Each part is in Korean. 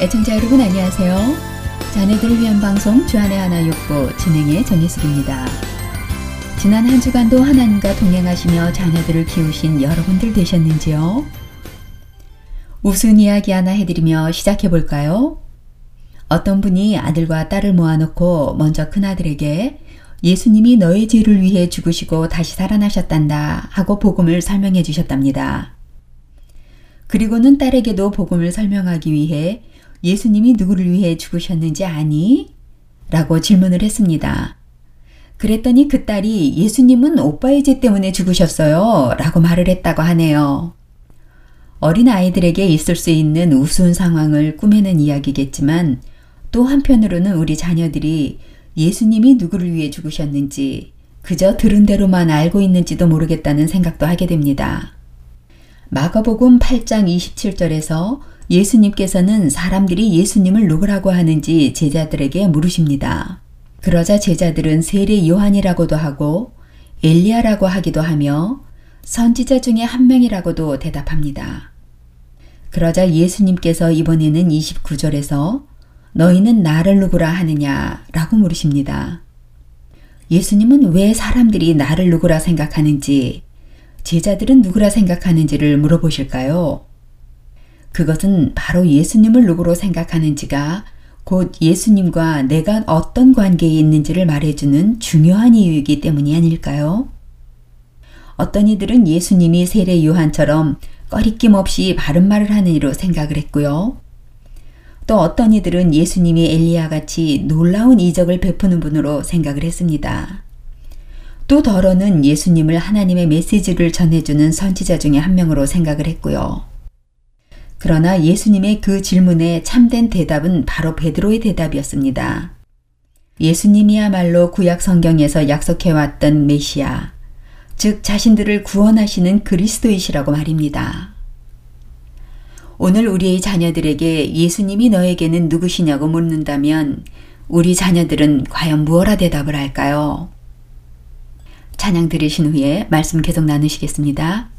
애청자 여러분 안녕하세요. 자녀들을 위한 방송 주안의 하나 육부 진행의 정예숙입니다. 지난 한 주간도 하나님과 동행하시며 자녀들을 키우신 여러분들 되셨는지요? 우스운 이야기 하나 해드리며 시작해 볼까요? 어떤 분이 아들과 딸을 모아놓고 먼저 큰아들에게 예수님이 너의 죄를 위해 죽으시고 다시 살아나셨단다 하고 복음을 설명해 주셨답니다. 그리고는 딸에게도 복음을 설명하기 위해 예수님이 누구를 위해 죽으셨는지 아니? 라고 질문을 했습니다. 그랬더니 그 딸이 예수님은 오빠의 죄 때문에 죽으셨어요. 라고 말을 했다고 하네요. 어린 아이들에게 있을 수 있는 우스운 상황을 꾸며낸 이야기겠지만 또 한편으로는 우리 자녀들이 예수님이 누구를 위해 죽으셨는지 그저 들은 대로만 알고 있는지도 모르겠다는 생각도 하게 됩니다. 마가복음 8장 27절에서 예수님께서는 사람들이 예수님을 누구라고 하는지 제자들에게 물으십니다. 그러자 제자들은 세례 요한이라고도 하고 엘리야라고 하기도 하며 선지자 중에 한 명이라고도 대답합니다. 그러자 예수님께서 이번에는 29절에서 너희는 나를 누구라 하느냐 라고 물으십니다. 예수님은 왜 사람들이 나를 누구라 생각하는지, 제자들은 누구라 생각하는지를 물어보실까요? 그것은 바로 예수님을 누구로 생각하는지가 곧 예수님과 내가 어떤 관계에 있는지를 말해주는 중요한 이유이기 때문이 아닐까요? 어떤 이들은 예수님이 세례 요한처럼 꺼리낌 없이 바른 말을 하는 이로 생각을 했고요. 또 어떤 이들은 예수님이 엘리야 같이 놀라운 이적을 베푸는 분으로 생각을 했습니다. 또 더러는 예수님을 하나님의 메시지를 전해주는 선지자 중에 한 명으로 생각을 했고요. 그러나 예수님의 그 질문에 참된 대답은 바로 베드로의 대답이었습니다. 예수님이야말로 구약 성경에서 약속해왔던 메시아, 즉 자신들을 구원하시는 그리스도이시라고 말입니다. 오늘 우리의 자녀들에게 예수님이 너에게는 누구시냐고 묻는다면 우리 자녀들은 과연 무엇라 대답을 할까요? 찬양 들으신 후에 말씀 계속 나누시겠습니다.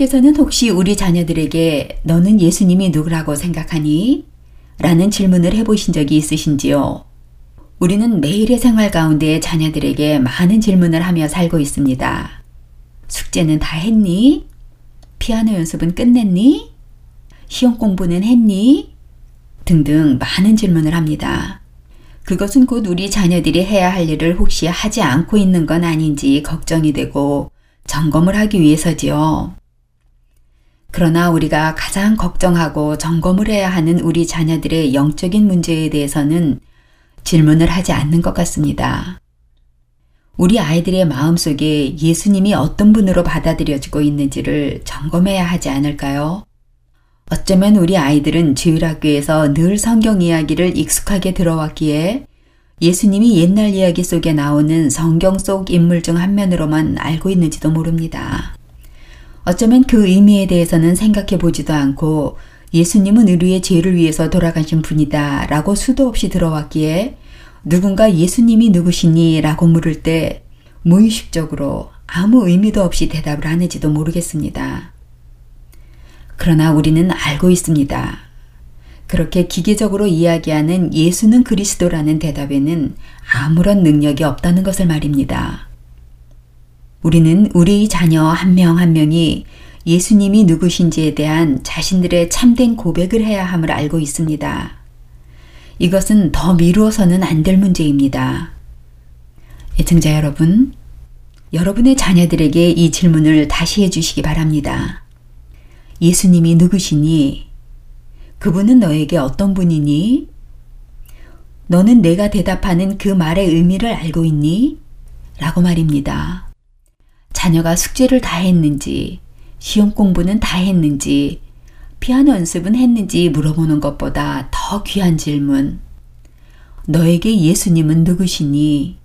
여러분께서는 혹시 우리 자녀들에게 너는 예수님이 누구라고 생각하니? 라는 질문을 해보신 적이 있으신지요? 우리는 매일의 생활 가운데 자녀들에게 많은 질문을 하며 살고 있습니다. 숙제는 다 했니? 피아노 연습은 끝냈니? 시험 공부는 했니? 등등 많은 질문을 합니다. 그것은 곧 우리 자녀들이 해야 할 일을 혹시 하지 않고 있는 건 아닌지 걱정이 되고 점검을 하기 위해서지요. 그러나 우리가 가장 걱정하고 점검을 해야 하는 우리 자녀들의 영적인 문제에 대해서는 질문을 하지 않는 것 같습니다. 우리 아이들의 마음 속에 예수님이 어떤 분으로 받아들여지고 있는지를 점검해야 하지 않을까요? 어쩌면 우리 아이들은 주일학교에서 늘 성경 이야기를 익숙하게 들어왔기에 예수님이 옛날 이야기 속에 나오는 성경 속 인물 중 한 면으로만 알고 있는지도 모릅니다. 어쩌면 그 의미에 대해서는 생각해 보지도 않고 예수님은 의류의 죄를 위해서 돌아가신 분이다 라고 수도 없이 들어왔기에 누군가 예수님이 누구시니 라고 물을 때 무의식적으로 아무 의미도 없이 대답을 하는지도 모르겠습니다. 그러나 우리는 알고 있습니다. 그렇게 기계적으로 이야기하는 예수는 그리스도라는 대답에는 아무런 능력이 없다는 것을 말입니다. 우리는 우리 자녀 한 명한 한 명이 예수님이 누구신지에 대한 자신들의 참된 고백을 해야 함을 알고 있습니다. 이것은 더 미루어서는 안 될 문제입니다. 애청자 여러분, 여러분의 자녀들에게 이 질문을 다시 해주시기 바랍니다. 예수님이 누구시니? 그분은 너에게 어떤 분이니? 너는 내가 대답하는 그 말의 의미를 알고 있니? 라고 말입니다. 자녀가 숙제를 다 했는지, 시험 공부는 다 했는지, 피아노 연습은 했는지 물어보는 것보다 더 귀한 질문. 너에게 예수님은 누구시니?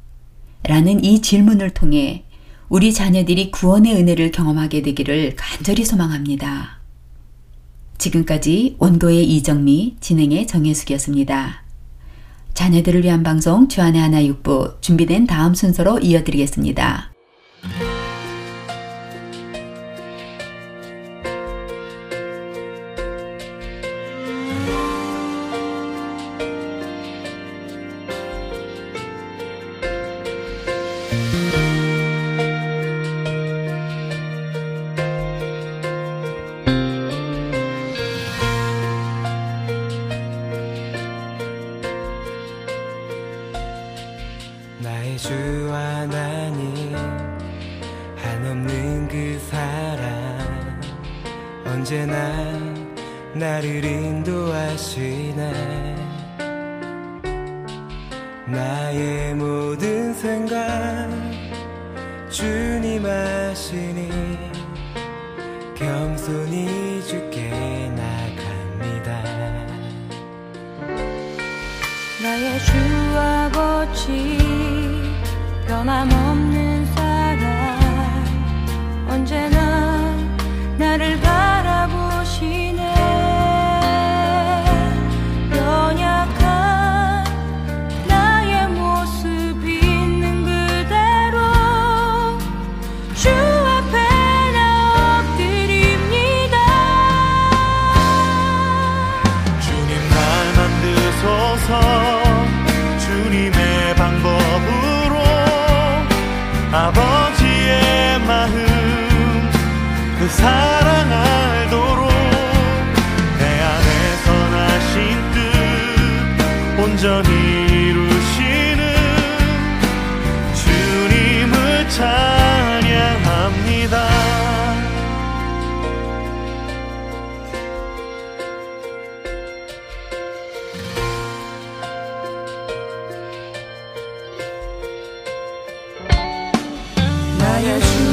라는 이 질문을 통해 우리 자녀들이 구원의 은혜를 경험하게 되기를 간절히 소망합니다. 지금까지 원고의 이정미, 진행의 정혜숙이었습니다. 자녀들을 위한 방송 주안의 하나 육부 준비된 다음 순서로 이어드리겠습니다. 그 사랑 언제나 나를 인도하시네. 나의 모든 생각 주님 아시니 겸손히 주께 나갑니다. 나의 주 아버지 변함없 나의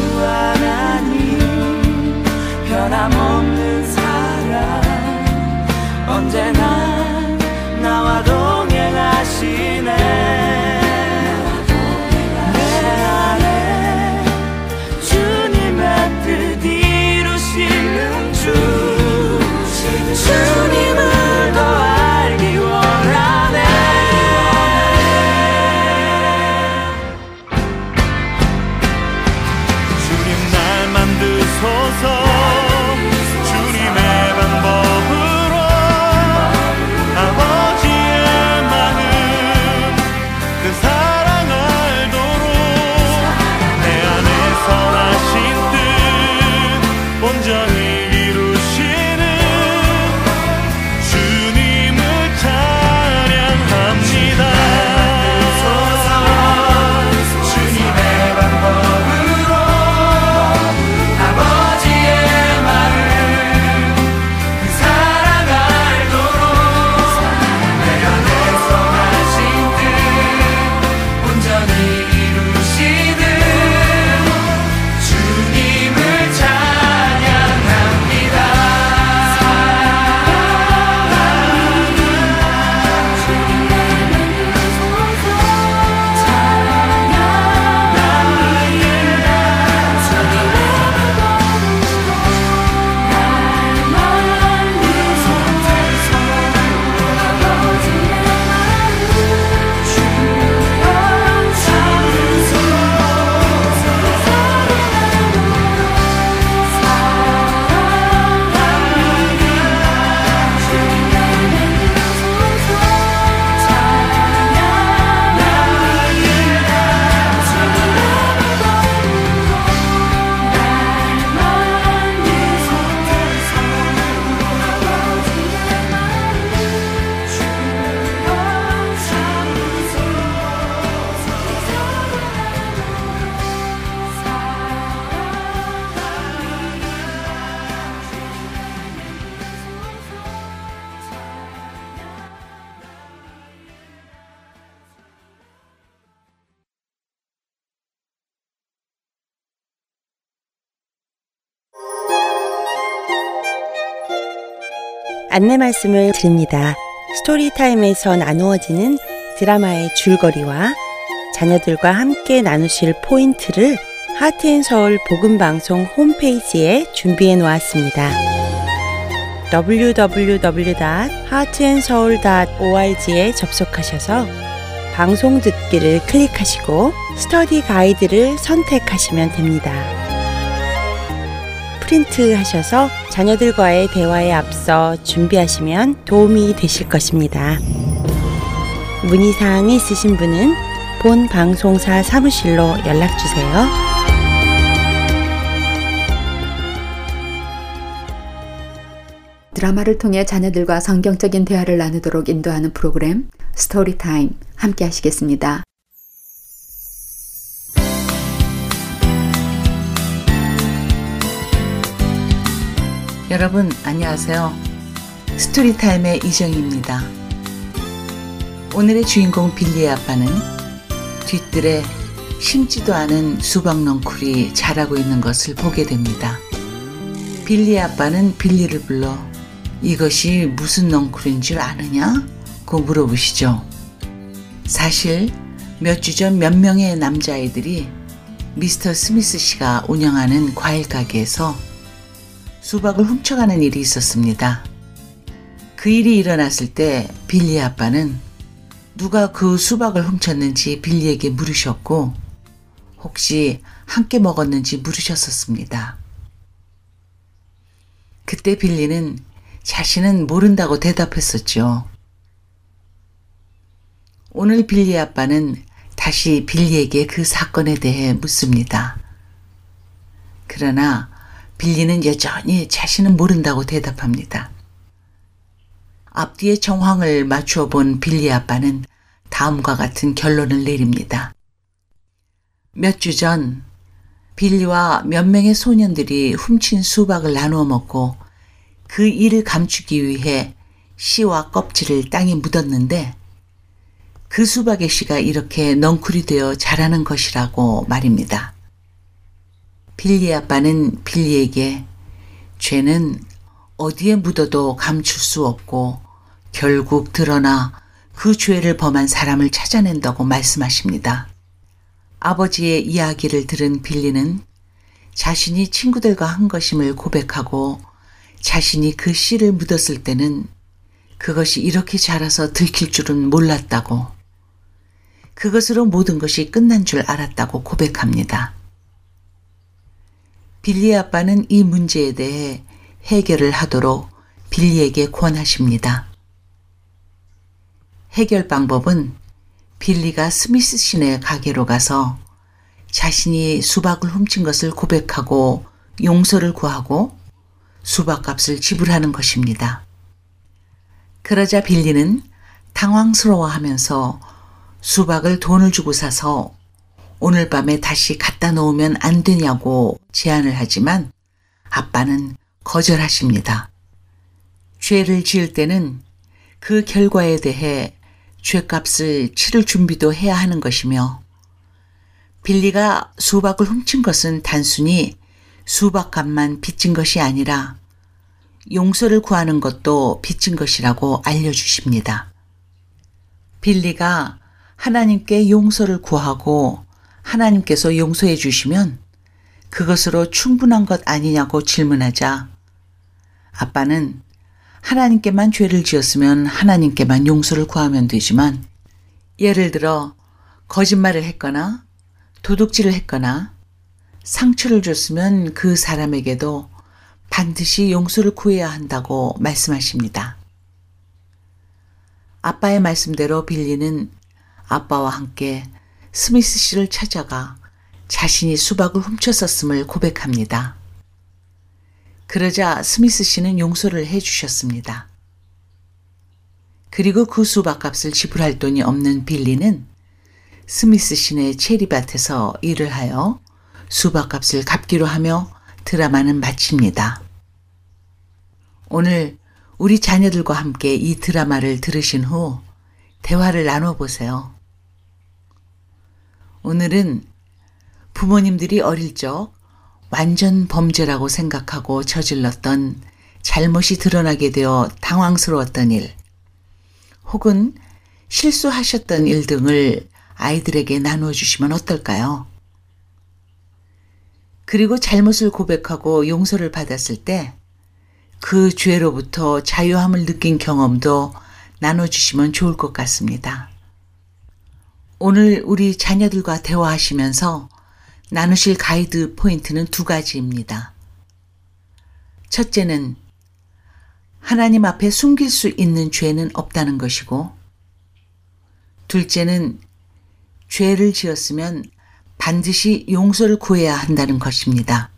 안내 말씀을 드립니다. 스토리타임에서 나누어지는 드라마의 줄거리와 자녀들과 함께 나누실 포인트를 하트앤서울 복음방송 홈페이지에 준비해 놓았습니다. www.heartandseoul.org에 접속하셔서 방송 듣기를 클릭하시고 스터디 가이드를 선택하시면 됩니다. 프린트 하셔서 자녀들과의 대화에 앞서 준비하시면 도움이 되실 것입니다. 문의사항이 있으신 분은 본 방송사 사무실로 연락주세요. 드라마를 통해 자녀들과 성경적인 대화를 나누도록 인도하는 프로그램 Story Time 함께 하시겠습니다. 여러분 안녕하세요. 스토리타임의 이정입니다. 오늘의 주인공 빌리의 아빠는 뒤뜰에 심지도 않은 수박 넝쿨이 자라고 있는 것을 보게 됩니다. 빌리의 아빠는 빌리를 불러 이것이 무슨 넝쿨인 줄 아느냐? 고 물어보시죠. 사실 몇 주 전 몇 명의 남자아이들이 미스터 스미스 씨가 운영하는 과일 가게에서 수박을 훔쳐가는 일이 있었습니다. 그 일이 일어났을 때 빌리 아빠는 누가 그 수박을 훔쳤는지 빌리에게 물으셨고 혹시 함께 먹었는지 물으셨었습니다. 그때 빌리는 자신은 모른다고 대답했었죠. 오늘 빌리 아빠는 다시 빌리에게 그 사건에 대해 묻습니다. 그러나 빌리는 여전히 자신은 모른다고 대답합니다. 앞뒤의 정황을 맞추어 본 빌리 아빠는 다음과 같은 결론을 내립니다. 몇 주 전 빌리와 몇 명의 소년들이 훔친 수박을 나누어 먹고 그 일을 감추기 위해 씨와 껍질을 땅에 묻었는데 그 수박의 씨가 이렇게 넝쿨이 되어 자라는 것이라고 말입니다. 빌리 아빠는 빌리에게 죄는 어디에 묻어도 감출 수 없고 결국 드러나 그 죄를 범한 사람을 찾아낸다고 말씀하십니다. 아버지의 이야기를 들은 빌리는 자신이 친구들과 한 것임을 고백하고 자신이 그 씨를 묻었을 때는 그것이 이렇게 자라서 들킬 줄은 몰랐다고 그것으로 모든 것이 끝난 줄 알았다고 고백합니다. 빌리 아빠는 이 문제에 대해 해결을 하도록 빌리에게 권하십니다. 해결 방법은 빌리가 스미스 씨네 가게로 가서 자신이 수박을 훔친 것을 고백하고 용서를 구하고 수박값을 지불하는 것입니다. 그러자 빌리는 당황스러워하면서 수박을 돈을 주고 사서 오늘 밤에 다시 갖다 놓으면 안 되냐고 제안을 하지만 아빠는 거절하십니다. 죄를 지을 때는 그 결과에 대해 죄값을 치를 준비도 해야 하는 것이며 빌리가 수박을 훔친 것은 단순히 수박값만 빚진 것이 아니라 용서를 구하는 것도 빚진 것이라고 알려주십니다. 빌리가 하나님께 용서를 구하고 하나님께서 용서해 주시면 그것으로 충분한 것 아니냐고 질문하자 아빠는 하나님께만 죄를 지었으면 하나님께만 용서를 구하면 되지만 예를 들어 거짓말을 했거나 도둑질을 했거나 상처를 줬으면 그 사람에게도 반드시 용서를 구해야 한다고 말씀하십니다. 아빠의 말씀대로 빌리는 아빠와 함께 스미스 씨를 찾아가 자신이 수박을 훔쳤었음을 고백합니다. 그러자 스미스 씨는 용서를 해 주셨습니다. 그리고 그 수박값을 지불할 돈이 없는 빌리는 스미스 씨네 체리밭에서 일을 하여 수박값을 갚기로 하며 드라마는 마칩니다. 오늘 우리 자녀들과 함께 이 드라마를 들으신 후 대화를 나눠보세요. 오늘은 부모님들이 어릴 적 완전 범죄라고 생각하고 저질렀던 잘못이 드러나게 되어 당황스러웠던 일, 혹은 실수하셨던 일 등을 아이들에게 나누어 주시면 어떨까요? 그리고 잘못을 고백하고 용서를 받았을 때 그 죄로부터 자유함을 느낀 경험도 나눠주시면 좋을 것 같습니다. 오늘 우리 자녀들과 대화하시면서 나누실 가이드 포인트는 두 가지입니다. 첫째는 하나님 앞에 숨길 수 있는 죄는 없다는 것이고, 둘째는 죄를 지었으면 반드시 용서를 구해야 한다는 것입니다.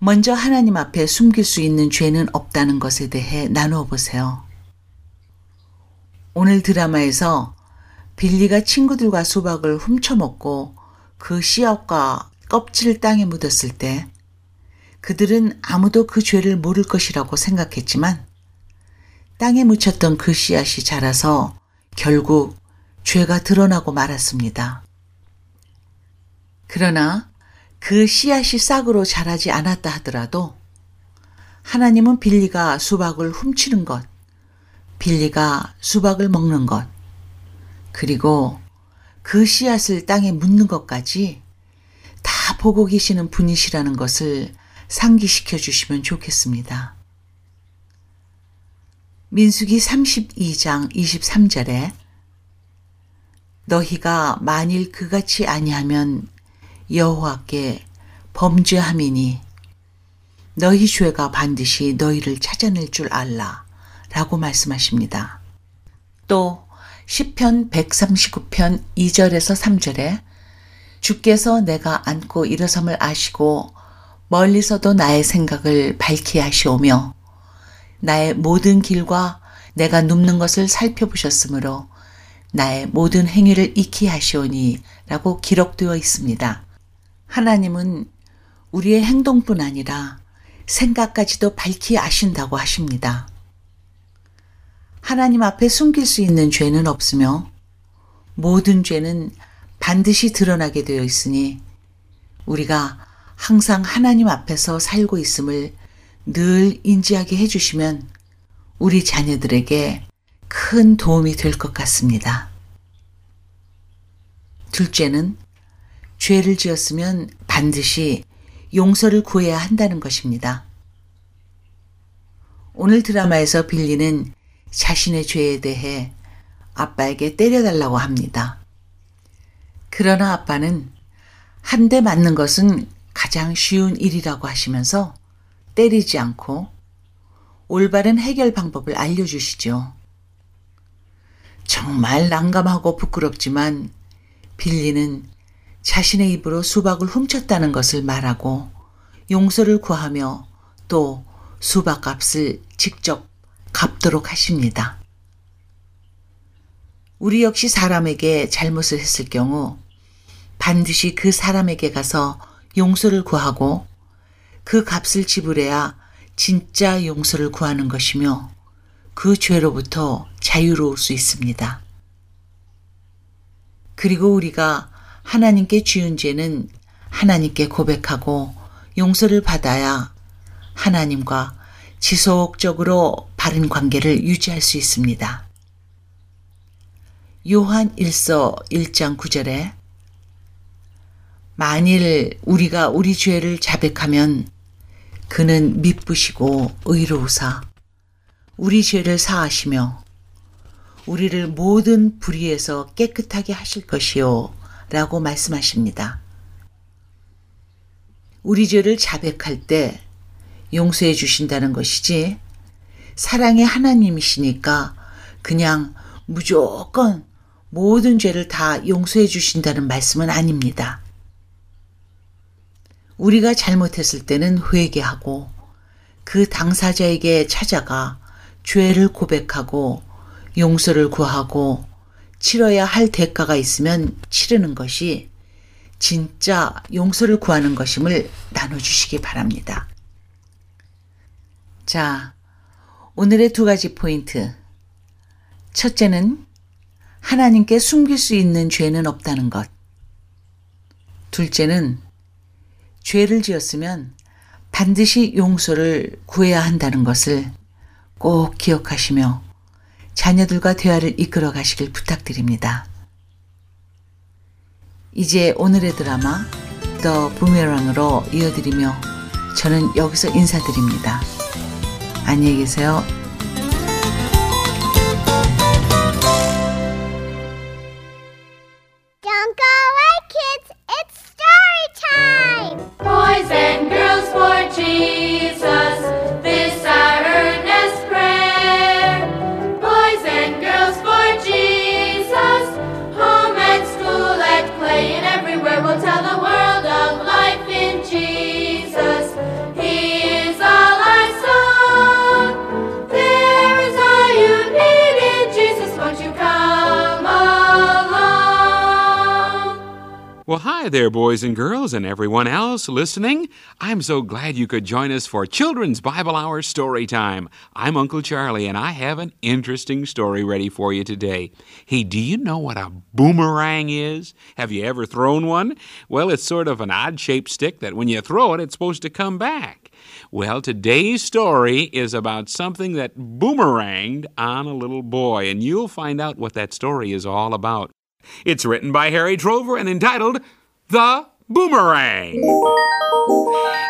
먼저 하나님 앞에 숨길 수 있는 죄는 없다는 것에 대해 나누어 보세요. 오늘 드라마에서 빌리가 친구들과 수박을 훔쳐먹고 그 씨앗과 껍질을 땅에 묻었을 때 그들은 아무도 그 죄를 모를 것이라고 생각했지만 땅에 묻혔던 그 씨앗이 자라서 결국 죄가 드러나고 말았습니다. 그러나 그 씨앗이 싹으로 자라지 않았다 하더라도 하나님은 빌리가 수박을 훔치는 것, 빌리가 수박을 먹는 것, 그리고 그 씨앗을 땅에 묻는 것까지 다 보고 계시는 분이시라는 것을 상기시켜 주시면 좋겠습니다. 민수기 32장 23절에 너희가 만일 그같이 아니하면 여호와께 범죄함이니 너희 죄가 반드시 너희를 찾아낼 줄 알라 라고 말씀하십니다. 또 10편 139편 2절에서 3절에 주께서 내가 앉고 일어섬을 아시고 멀리서도 나의 생각을 밝히 하시오며 나의 모든 길과 내가 눕는 것을 살펴보셨으므로 나의 모든 행위를 익히 하시오니 라고 기록되어 있습니다. 하나님은 우리의 행동뿐 아니라 생각까지도 밝히 아신다고 하십니다. 하나님 앞에 숨길 수 있는 죄는 없으며 모든 죄는 반드시 드러나게 되어 있으니 우리가 항상 하나님 앞에서 살고 있음을 늘 인지하게 해주시면 우리 자녀들에게 큰 도움이 될 것 같습니다. 둘째는 죄를 지었으면 반드시 용서를 구해야 한다는 것입니다. 오늘 드라마에서 빌리는 자신의 죄에 대해 아빠에게 때려달라고 합니다. 그러나 아빠는 한 대 맞는 것은 가장 쉬운 일이라고 하시면서 때리지 않고 올바른 해결 방법을 알려주시죠. 정말 난감하고 부끄럽지만 빌리는 자신의 입으로 수박을 훔쳤다는 것을 말하고 용서를 구하며 또 수박 값을 직접 갚도록 하십니다. 우리 역시 사람에게 잘못을 했을 경우 반드시 그 사람에게 가서 용서를 구하고 그 값을 지불해야 진짜 용서를 구하는 것이며 그 죄로부터 자유로울 수 있습니다. 그리고 우리가 하나님께 지은 죄는 하나님께 고백하고 용서를 받아야 하나님과 지속적으로 바른 관계를 유지할 수 있습니다. 요한 1서 1장 9절에 만일 우리가 우리 죄를 자백하면 그는 미쁘시고 의로우사 우리 죄를 사하시며 우리를 모든 불의에서 깨끗하게 하실 것이요 라고 말씀하십니다. 우리 죄를 자백할 때 용서해 주신다는 것이지 사랑의 하나님이시니까 그냥 무조건 모든 죄를 다 용서해 주신다는 말씀은 아닙니다. 우리가 잘못했을 때는 회개하고 그 당사자에게 찾아가 죄를 고백하고 용서를 구하고 치러야 할 대가가 있으면 치르는 것이 진짜 용서를 구하는 것임을 나눠주시기 바랍니다. 자, 오늘의 두 가지 포인트. 첫째는 하나님께 숨길 수 있는 죄는 없다는 것. 둘째는 죄를 지었으면 반드시 용서를 구해야 한다는 것을 꼭 기억하시며 자녀들과 대화를 이끌어 가시길 부탁드립니다. 이제 오늘의 드라마 더 부메랑으로 이어드리며 저는 여기서 인사드립니다. 안녕히 계세요. Hi there, boys and girls, and everyone else listening. I'm so glad you could join us for Children's Bible Hour Story Time. I'm Uncle Charlie, and I have an interesting story ready for you today. Hey, do you know what a boomerang is? Have you ever thrown one? Well, it's sort of an odd shaped stick that when you throw it, it's supposed to come back. Well, today's story is about something that boomeranged on a little boy, and you'll find out what that story is all about. It's written by Harry Trover and entitled The Boomerang.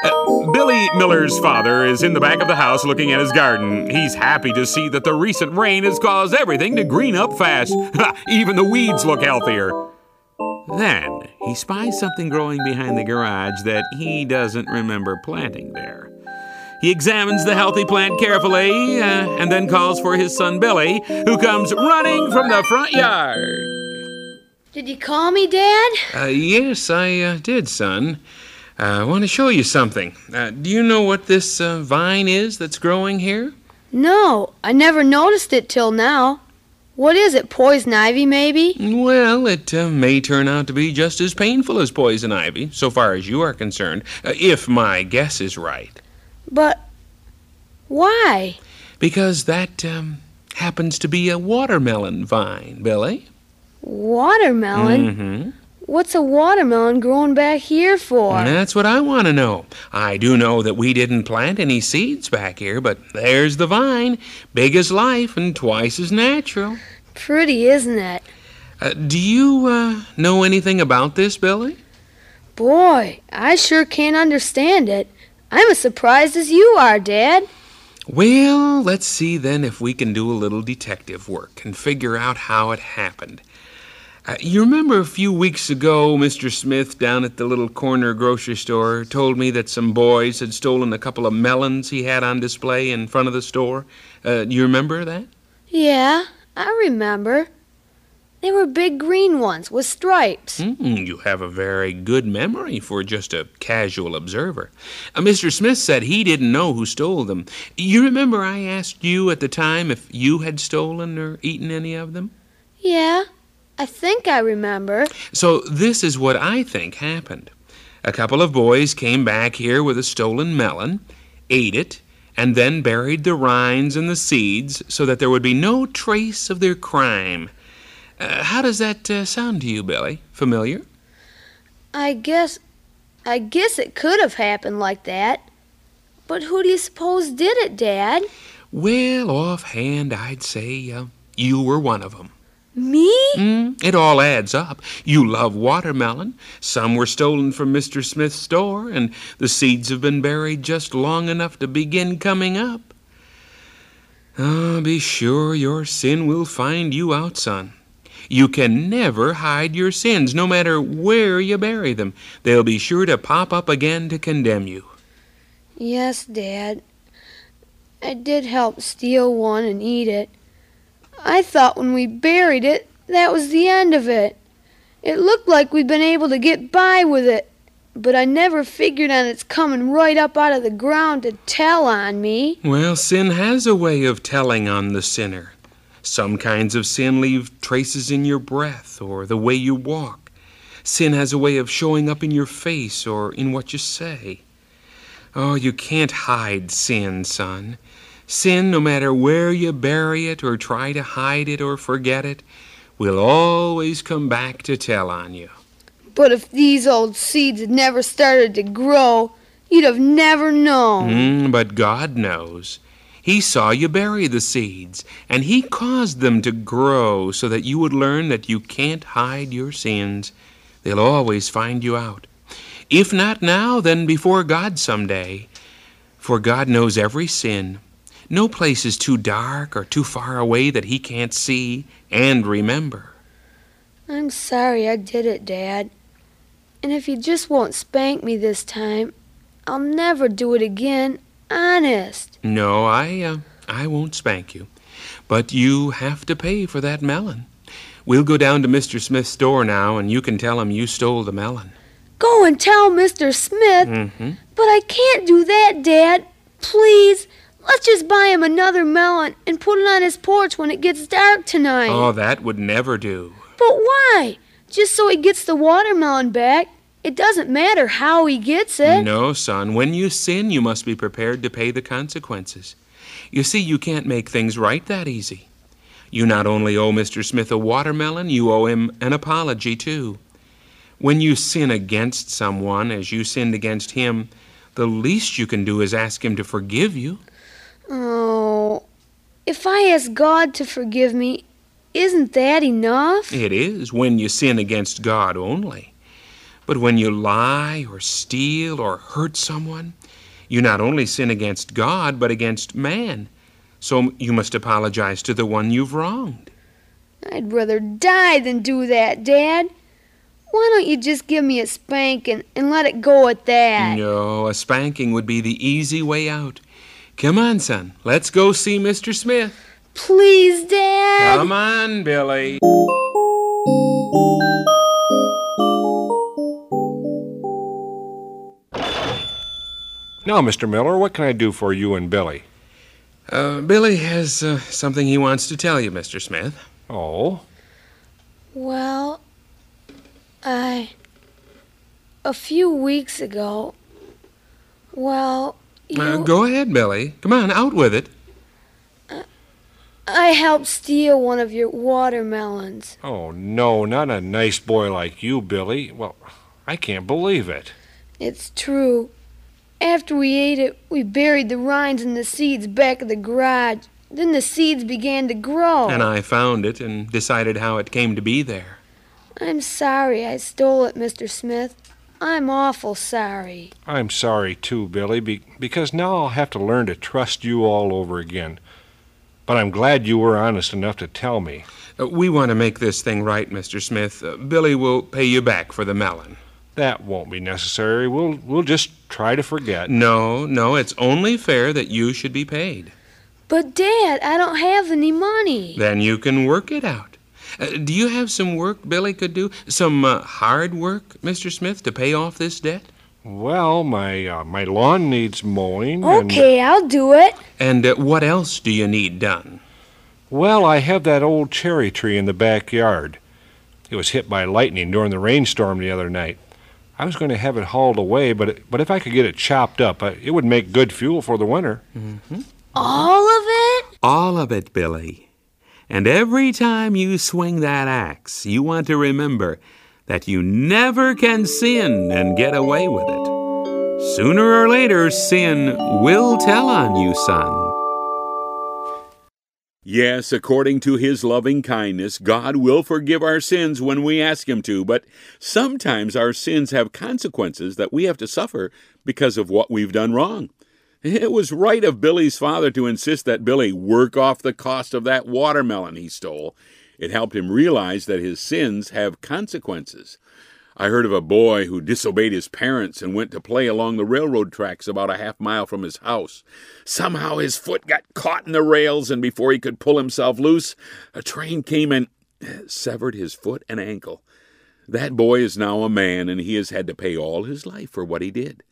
Uh, Billy Miller's father is in the back of the house looking at his garden. He's happy to see that the recent rain has caused everything to green up fast. Even the weeds look healthier. Then he spies something growing behind the garage that he doesn't remember planting there. He examines the healthy plant carefully uh, and then calls for his son Billy, who comes running from the front yard. Did you call me, Dad? Uh, yes, I uh, did, son. Uh, I want to show you something. Uh, do you know what this uh, vine is that's growing here? No, I never noticed it till now. What is it, poison ivy, maybe? Well, it uh, may turn out to be just as painful as poison ivy, so far as you are concerned, uh, if my guess is right. But why? Because that um, happens to be a watermelon vine, Billy. Watermelon? Mm-hmm. What's a watermelon growing back here for? That's what I want to know. I do know that we didn't plant any seeds back here, but there's the vine, big as life and twice as natural. Pretty, isn't it? Uh, do you uh, know anything about this, Billy? Boy, I sure can't understand it. I'm as surprised as you are, Dad. Well, let's see then if we can do a little detective work and figure out how it happened. Uh, you remember a few weeks ago, Mr. Smith down at the little corner grocery store told me that some boys had stolen a couple of melons he had on display in front of the store? Uh, you remember that? Yeah, I remember. They were big green ones with stripes. Mm, you have a very good memory for just a casual observer. Uh, Mr. Smith said he didn't know who stole them. You remember I asked you at the time if you had stolen or eaten any of them? Yeah, I think I remember. So this is what I think happened. A couple of boys came back here with a stolen melon, ate it, and then buried the rinds and the seeds so that there would be no trace of their crime. Uh, how does that uh, sound to you, Billy? Familiar? I guess. I guess it could have happened like that. But who do you suppose did it, Dad? Well, offhand, I'd say uh, you were one of them. Me? Mm, it all adds up. You love watermelon. Some were stolen from Mr. Smith's store, and the seeds have been buried just long enough to begin coming up. Ah, be sure your sin will find you out, son. You can never hide your sins, no matter where you bury them. They'll be sure to pop up again to condemn you. Yes, Dad. I did help steal one and eat it. I thought when we buried it, that was the end of it. It looked like we'd been able to get by with it, but I never figured on its coming right up out of the ground to tell on me. Well, sin has a way of telling on the sinner. Some kinds of sin leave traces in your breath or the way you walk. Sin has a way of showing up in your face or in what you say. Oh, you can't hide sin, son. Sin, no matter where you bury it or try to hide it or forget it, will always come back to tell on you. But if these old seeds had never started to grow, you'd have never known. Mm, but God knows. He saw you bury the seeds, and He caused them to grow so that you would learn that you can't hide your sins. They'll always find you out. If not now, then before God someday. For God knows every sin. No place is too dark or too far away that He can't see and remember. I'm sorry I did it, Dad. And if you just won't spank me this time, I'll never do it again, honest. No, I, uh, I won't spank you. But you have to pay for that melon. We'll go down to Mr. Smith's store now, and you can tell him you stole the melon. Go and tell Mr. Smith. Mm-hmm. But I can't do that, Dad. Please, let's just buy him another melon and put it on his porch when it gets dark tonight. Oh, that would never do. But why? Just so he gets the watermelon back. It doesn't matter how he gets it. No, son. When you sin, you must be prepared to pay the consequences. You see, you can't make things right that easy. You not only owe Mr. Smith a watermelon, you owe him an apology, too. When you sin against someone as you sinned against him, the least you can do is ask him to forgive you. Oh, if I ask God to forgive me, isn't that enough? It is when you sin against God only. But when you lie or steal or hurt someone, you not only sin against God, but against man. So you must apologize to the one you've wronged. I'd rather die than do that, Dad. Why don't you just give me a spanking and let it go at that? No, a spanking would be the easy way out. Come on, son. Let's go see Mr. Smith. Please, Dad. Come on, Billy. Now, Mr. Miller, what can I do for you and Billy? Uh, Billy has uh, something he wants to tell you, Mr. Smith. Oh? Well, I. A few weeks ago. Well, you. Uh, go ahead, Billy. Come on, out with it. I helped steal one of your watermelons. Oh, no, not a nice boy like you, Billy. Well, I can't believe it. It's true. After we ate it, we buried the rinds and the seeds back of the garage. Then the seeds began to grow. And I found it and decided how it came to be there. I'm sorry I stole it, Mr. Smith. I'm awful sorry. I'm sorry, too, Billy, be- because now I'll have to learn to trust you all over again. But I'm glad you were honest enough to tell me. Uh, we want to make this thing right, Mr. Smith. Uh, Billy will pay you back for the melon. That won't be necessary. We'll we'll just try to forget. No, no, it's only fair that you should be paid. But, Dad, I don't have any money. Then you can work it out. Uh, do you have some work Billy could do? Some uh, hard work, Mr. Smith, to pay off this debt? Well, my uh, my lawn needs mowing. and- Okay, I'll do it. And uh, what else do you need done? well, I have that old cherry tree in the backyard. It was hit by lightning during the rainstorm the other night. I was going to have it hauled away, but it, but if I could get it chopped up, uh, it would make good fuel for the winter. All of it? All of it, Billy. And every time you swing that axe, you want to remember that you never can sin and get away with it. Sooner or later, sin will tell on you, son. Yes, according to his loving kindness, God will forgive our sins when we ask him to, but sometimes our sins have consequences that we have to suffer because of what we've done wrong. It was right of Billy's father to insist that Billy work off the cost of that watermelon he stole. It helped him realize that his sins have consequences. I heard of a boy who disobeyed his parents and went to play along the railroad tracks about a half mile from his house. Somehow his foot got caught in the rails, and before he could pull himself loose, a train came and severed his foot and ankle. That boy is now a man, and he has had to pay all his life for what he did.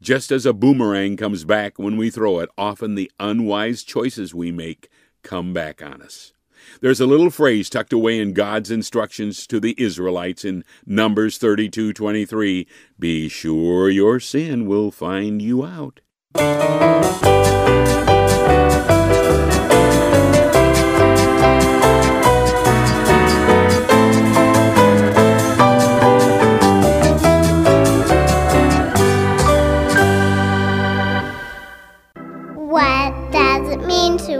Just as a boomerang comes back when we throw it, often the unwise choices we make come back on us. There's a little phrase tucked away in God's instructions to the Israelites in Numbers 32:23, "Be sure your sin will find you out."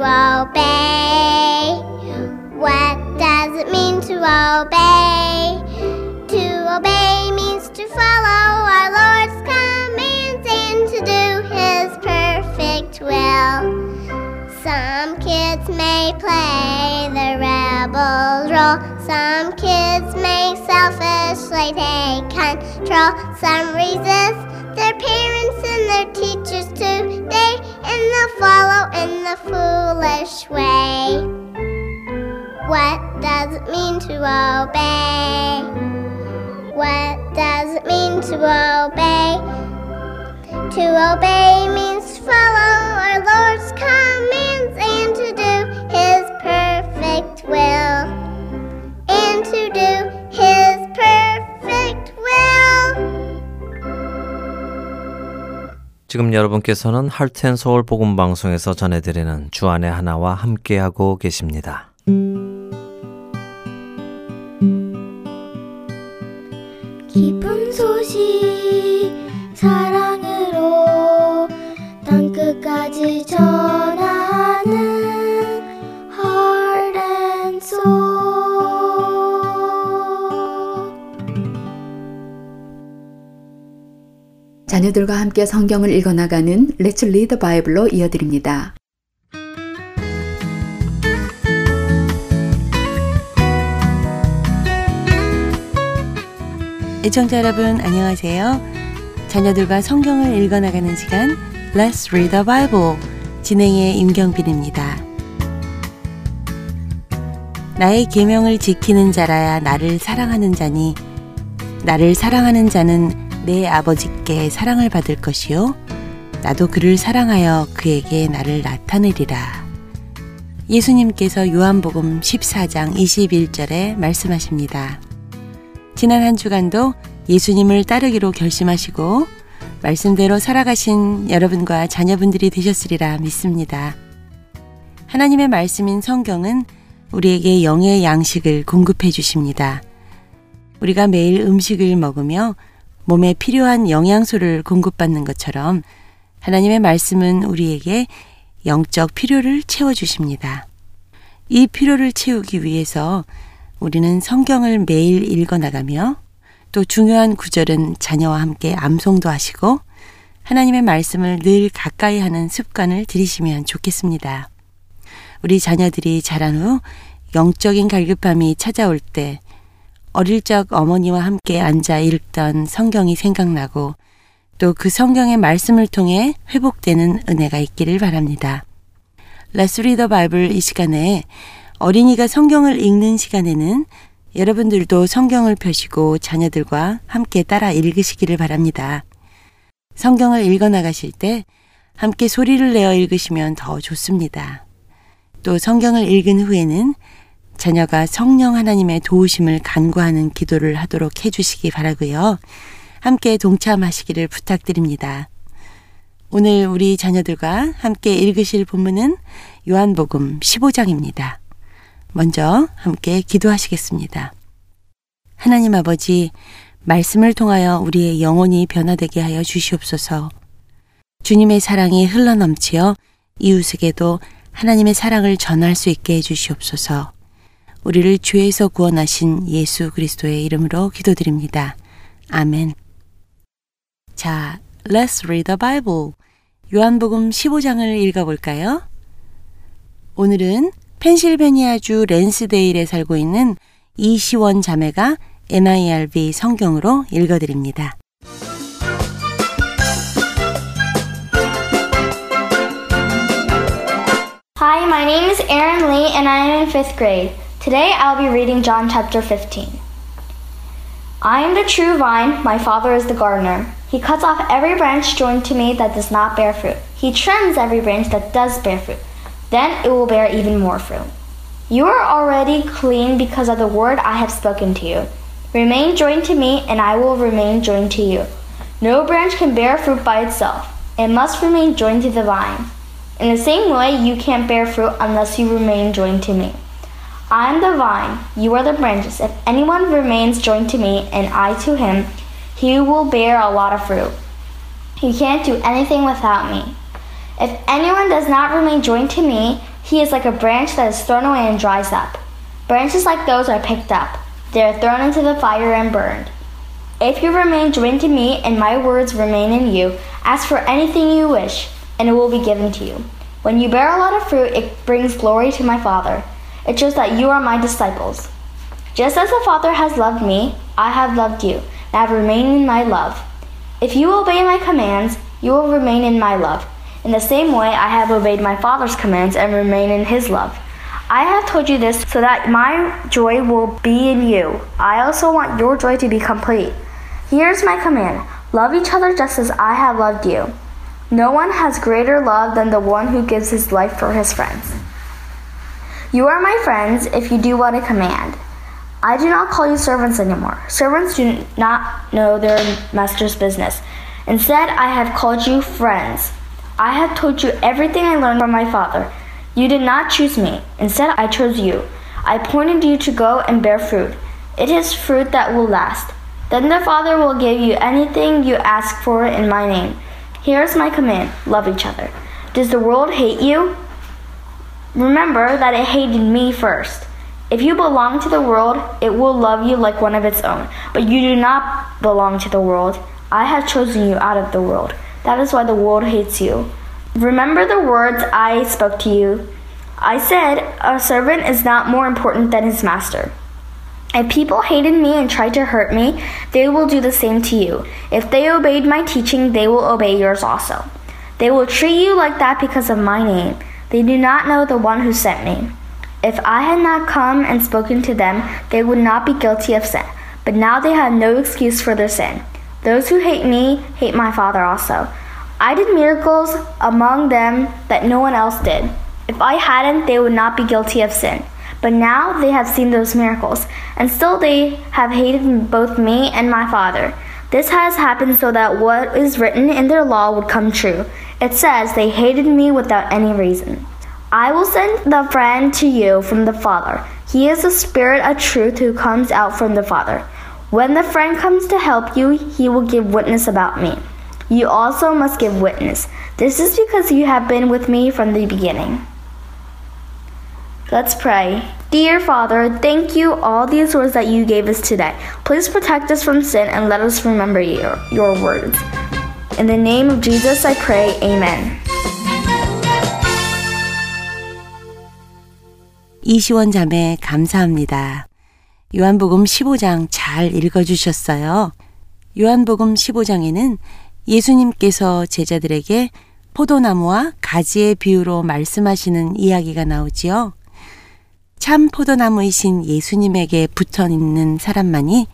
Obey? What does it mean to obey? To obey means to follow our Lord's commands and to do His perfect will. Some kids may play the rebel role. Some kids may selfishly take control. Some resist their parents and their teachers today, and they'll follow in the foolish way. What does it mean to obey? What does it mean to obey? To obey means follow our Lord's 지금 여러분께서는 할텐 서울 복음 방송에서 전해드리는 주안의 하나와 함께하고 계십니다. 기쁜 소식 사랑으로 땅 끝까지 전 자녀들과 함께 성경을 읽어나가는 Let's Read Bible로 이어드립니다. 애청자 여러분 안녕하세요. 자녀들과 성경을 읽어나가는 시간 Let's Read the Bible 진행의 임경빈입니다. 나의 계명을 지키는 자라야 나를 사랑하는 자니 나를 사랑하는 자는 내 아버지께 사랑을 받을 것이요 나도 그를 사랑하여 그에게 나를 나타내리라. 예수님께서 요한복음 14장 21절에 말씀하십니다. 지난 한 주간도 예수님을 따르기로 결심하시고 말씀대로 살아가신 여러분과 자녀분들이 되셨으리라 믿습니다. 하나님의 말씀인 성경은 우리에게 영의 양식을 공급해 주십니다. 우리가 매일 음식을 먹으며 몸에 필요한 영양소를 공급받는 것처럼 하나님의 말씀은 우리에게 영적 필요를 채워주십니다. 이 필요를 채우기 위해서 우리는 성경을 매일 읽어나가며 또 중요한 구절은 자녀와 함께 암송도 하시고 하나님의 말씀을 늘 가까이 하는 습관을 들이시면 좋겠습니다. 우리 자녀들이 자란 후 영적인 갈급함이 찾아올 때 어릴 적 어머니와 함께 앉아 읽던 성경이 생각나고 또 그 성경의 말씀을 통해 회복되는 은혜가 있기를 바랍니다. Let's Read the Bible 이 시간에 어린이가 성경을 읽는 시간에는 여러분들도 성경을 펴시고 자녀들과 함께 따라 읽으시기를 바랍니다. 성경을 읽어 나가실 때 함께 소리를 내어 읽으시면 더 좋습니다. 또 성경을 읽은 후에는 자녀가 성령 하나님의 도우심을 간구하는 기도를 하도록 해주시기 바라고요. 함께 동참하시기를 부탁드립니다. 오늘 우리 자녀들과 함께 읽으실 본문은 요한복음 15장입니다. 먼저 함께 기도하시겠습니다. 하나님 아버지, 말씀을 통하여 우리의 영혼이 변화되게 하여 주시옵소서. 주님의 사랑이 흘러넘치어 이웃에게도 하나님의 사랑을 전할 수 있게 해 주시옵소서. 우리를 죄에서 구원하신 예수 그리스도의 이름으로 기도드립니다. 아멘. 자, let's read the Bible. 요한복음 15장을 읽어볼까요? 오늘은 펜실베니아주 랜스데일에 살고 있는 이시원 자매가 NIRV 성경으로 읽어드립니다. Today I'll be reading John chapter 15. I am the true vine, my Father is the gardener. He cuts off every branch joined to me that does not bear fruit. He trims every branch that does bear fruit. Then it will bear even more fruit. You are already clean because of the word I have spoken to you. Remain joined to me, and I will remain joined to you. No branch can bear fruit by itself, it must remain joined to the vine. In the same way, you can't bear fruit unless you remain joined to me. I am the vine, you are the branches. If anyone remains joined to me, and I to him, he will bear a lot of fruit. You can't do anything without me. If anyone does not remain joined to me, he is like a branch that is thrown away and dries up. Branches like those are picked up. They are thrown into the fire and burned. If you remain joined to me and my words remain in you, ask for anything you wish, and it will be given to you. When you bear a lot of fruit, it brings glory to my Father. It shows that you are my disciples. Just as the Father has loved me, I have loved you. Now remain in my love. If you obey my commands, you will remain in my love. In the same way, I have obeyed my Father's commands and remain in his love. I have told you this so that my joy will be in you. I also want your joy to be complete. Here's my command love each other just as I have loved you. No one has greater love than the one who gives his life for his friends. You are my friends if you do what I command. I do not call you servants anymore. Servants do not know their master's business. Instead, I have called you friends. I have told you everything I learned from my father. You did not choose me. Instead, I chose you. I appointed you to go and bear fruit. It is fruit that will last. Then the Father will give you anything you ask for in my name. Here is my command love each other. Does the world hate you? Remember that it hated me first. If you belong to the world, it will love you like one of its own. But you do not belong to the world. I have chosen you out of the world. That is why the world hates you. Remember the words I spoke to you. I said, A servant is not more important than his master. If people hated me and tried to hurt me, they will do the same to you. If they obeyed my teaching, they will obey yours also. They will treat you like that because of my name. They do not know the one who sent me. If I had not come and spoken to them, they would not be guilty of sin. But now they have no excuse for their sin. Those who hate me hate my Father also. I did miracles among them that no one else did. If I hadn't, they would not be guilty of sin. But now they have seen those miracles, and still they have hated both me and my Father. This has happened so that what is written in their law would come true. It says, They hated me without any reason. I will send the friend to you from the Father. He is the Spirit of truth who comes out from the Father. When the friend comes to help you, he will give witness about me. You also must give witness. This is because you have been with me from the beginning. Let's pray. Dear Father, thank you all these words that you gave us today. Please protect us from sin and let us remember your, your words. In the name of Jesus I pray, amen. 이시원 자매 감사합니다. 요한복음 15장 잘 읽어주셨어요. 요한복음 15장에는 예수님께서 제자들에게 포도나무와 가지의 비유로 말씀하시는 이야기가 나오지요. 참 포도나무이신 예수님에게 붙어 있는 사람만이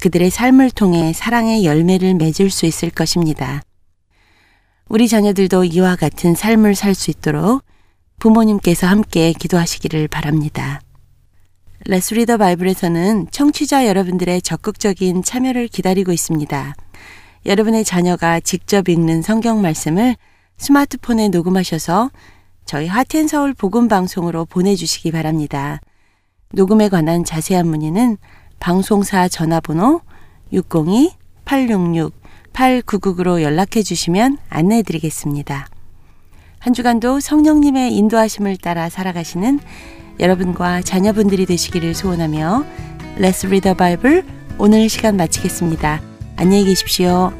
그들의 삶을 통해 사랑의 열매를 맺을 수 있을 것입니다. 우리 자녀들도 이와 같은 삶을 살 수 있도록 부모님께서 함께 기도하시기를 바랍니다. Let's Read the Bible에서는 청취자 여러분들의 적극적인 참여를 기다리고 있습니다. 여러분의 자녀가 직접 읽는 성경 말씀을 스마트폰에 녹음하셔서 저희 Heart and Soul 복음 방송으로 보내주시기 바랍니다. 녹음에 관한 자세한 문의는 방송사 전화번호 602-866-8999로 연락해 주시면 안내해 드리겠습니다. 한 주간도 성령님의 인도하심을 따라 살아가시는 여러분과 자녀분들이 되시기를 소원하며 Let's Read the Bible 오늘 시간 마치겠습니다. 안녕히 계십시오.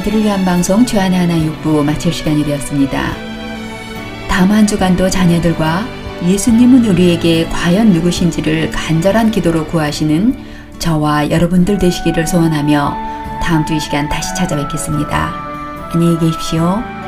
자녀들을 위한 방송 주안의 하나 육부 마칠 시간이 되었습니다. 다음 한 주간도 자녀들과 예수님은 우리에게 과연 누구신지를 간절한 기도로 구하시는 저와 여러분들 되시기를 소원하며 다음 주 이 시간 다시 찾아뵙겠습니다. 안녕히 계십시오.